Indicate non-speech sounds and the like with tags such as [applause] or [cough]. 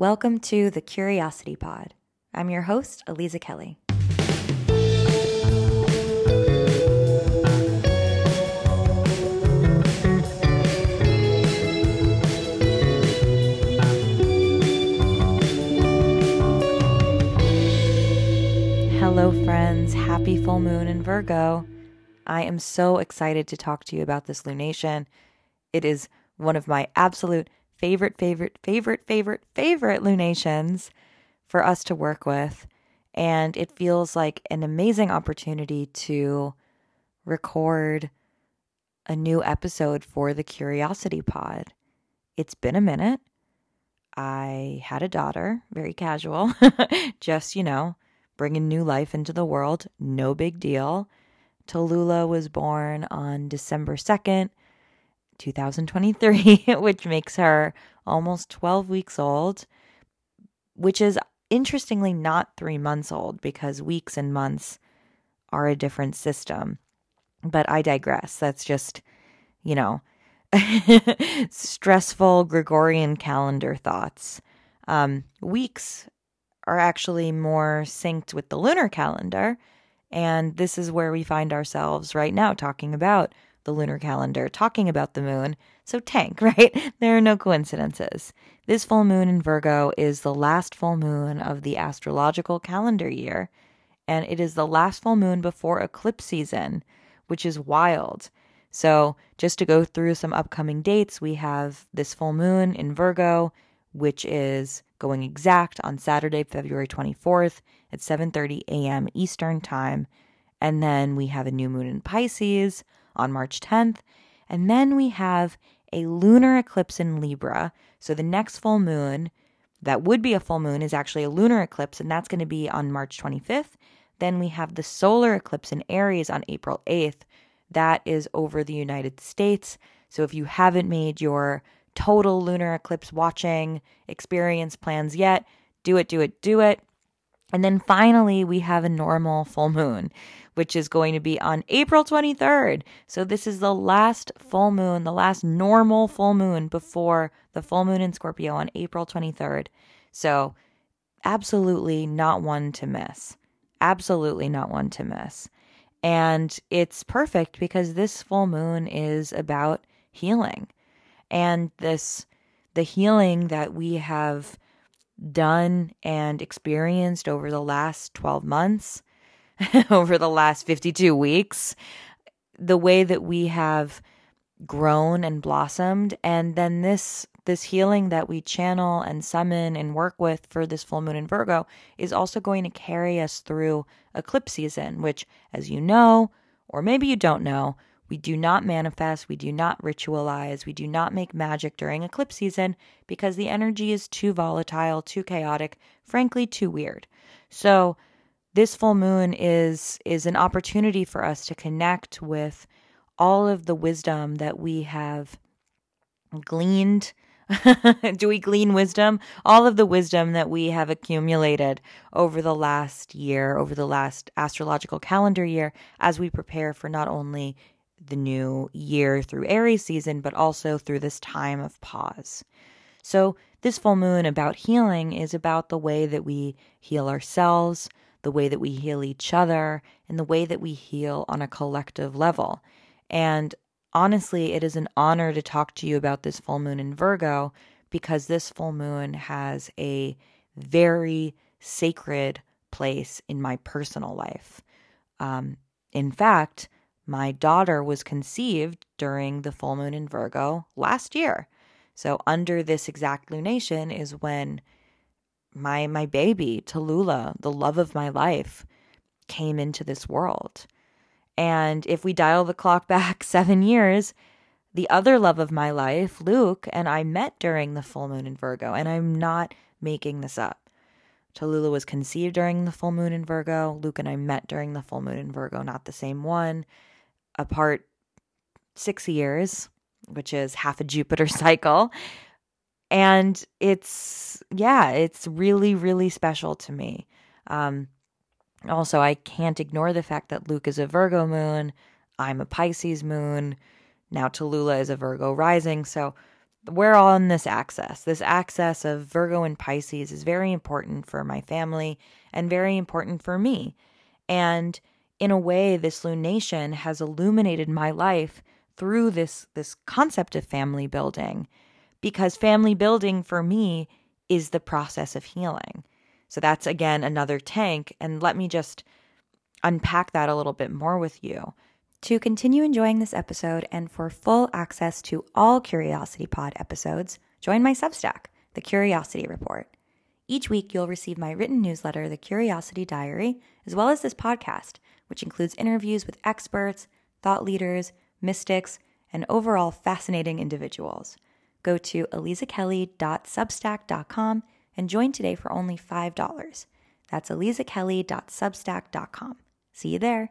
Welcome to the Curiosity Pod. I'm your host, Aliza Kelly. Hello, friends. Happy full moon in Virgo. I am so excited to talk to you about this lunation. It is one of my absolute favorite, favorite, favorite, favorite, favorite lunations for us to work with. And it feels like an amazing opportunity to record a new episode for the Curiosity Pod. It's been a minute. I had a daughter, very casual, [laughs] just, you know, bringing new life into the world. No big deal. Tallulah was born on December 2nd, 2023, [laughs] which makes her almost 12 weeks old, which is interestingly not three months old because weeks and months are a different system. But I digress. That's just, you know, [laughs] stressful Gregorian calendar thoughts. Um, weeks are actually more synced with the lunar calendar. And this is where we find ourselves right now talking about the lunar calendar, talking about the moon. So, tank, [laughs] right? There are no coincidences. This full moon in Virgo is the last full moon of the astrological calendar year, and it is the last full moon before eclipse season, which is wild. So, just to go through some upcoming dates, we have this full moon in Virgo, which is going exact on Saturday, February 24th at 7:30 a.m. Eastern Time. And then we have a new moon in Pisces on March 10th. And then we have a lunar eclipse in Libra. So the next full moon that would be a full moon is actually a lunar eclipse, and that's going to be on March 25th. Then we have the solar eclipse in Aries on April 8th. That is over the United States. So if you haven't made your total lunar eclipse watching experience plans yet, do it, do it, do it. And then finally, we have a normal full moon, which is going to be on April 23rd. So this is the last full moon, the last normal full moon before the full moon in Scorpio on April 23rd. So absolutely not one to miss. Absolutely not one to miss. And it's perfect because this full moon is about healing. And this the healing that we have done and experienced over the last 12 months, [laughs] over the last 52 weeks, the way that we have grown and blossomed and then this this healing that we channel and summon and work with for this full moon in Virgo is also going to carry us through eclipse season which as you know or maybe you don't know we do not manifest, we do not ritualize, we do not make magic during eclipse season because the energy is too volatile, too chaotic, frankly too weird. So this full moon is is an opportunity for us to connect with all of the wisdom that we have gleaned [laughs] do we glean wisdom? All of the wisdom that we have accumulated over the last year, over the last astrological calendar year, as we prepare for not only the new year through Aries season, but also through this time of pause. So, this full moon about healing is about the way that we heal ourselves, the way that we heal each other, and the way that we heal on a collective level. And honestly, it is an honor to talk to you about this full moon in Virgo because this full moon has a very sacred place in my personal life. Um, in fact, my daughter was conceived during the full moon in Virgo last year. So under this exact lunation is when my my baby Tallulah, the love of my life, came into this world. And if we dial the clock [laughs] back 7 years, the other love of my life, Luke, and I met during the full moon in Virgo, and I'm not making this up. Tallulah was conceived during the full moon in Virgo. Luke and I met during the full moon in Virgo, not the same one apart six years, which is half a Jupiter [laughs] cycle. And it's, yeah, it's really, really special to me. Um, also, I can't ignore the fact that Luke is a Virgo moon. I'm a Pisces moon. Now Tallulah is a Virgo rising. So we're on this axis. This axis of Virgo and Pisces is very important for my family and very important for me. And in a way, this lunation has illuminated my life through this, this concept of family building because family building for me is the process of healing. So that's again another tank. And let me just unpack that a little bit more with you. To continue enjoying this episode and for full access to all Curiosity Pod episodes, join my Substack, The Curiosity Report. Each week, you'll receive my written newsletter, The Curiosity Diary, as well as this podcast, which includes interviews with experts, thought leaders, mystics, and overall fascinating individuals. Go to alizakelly.substack.com and join today for only $5. That's alizakelly.substack.com. See you there.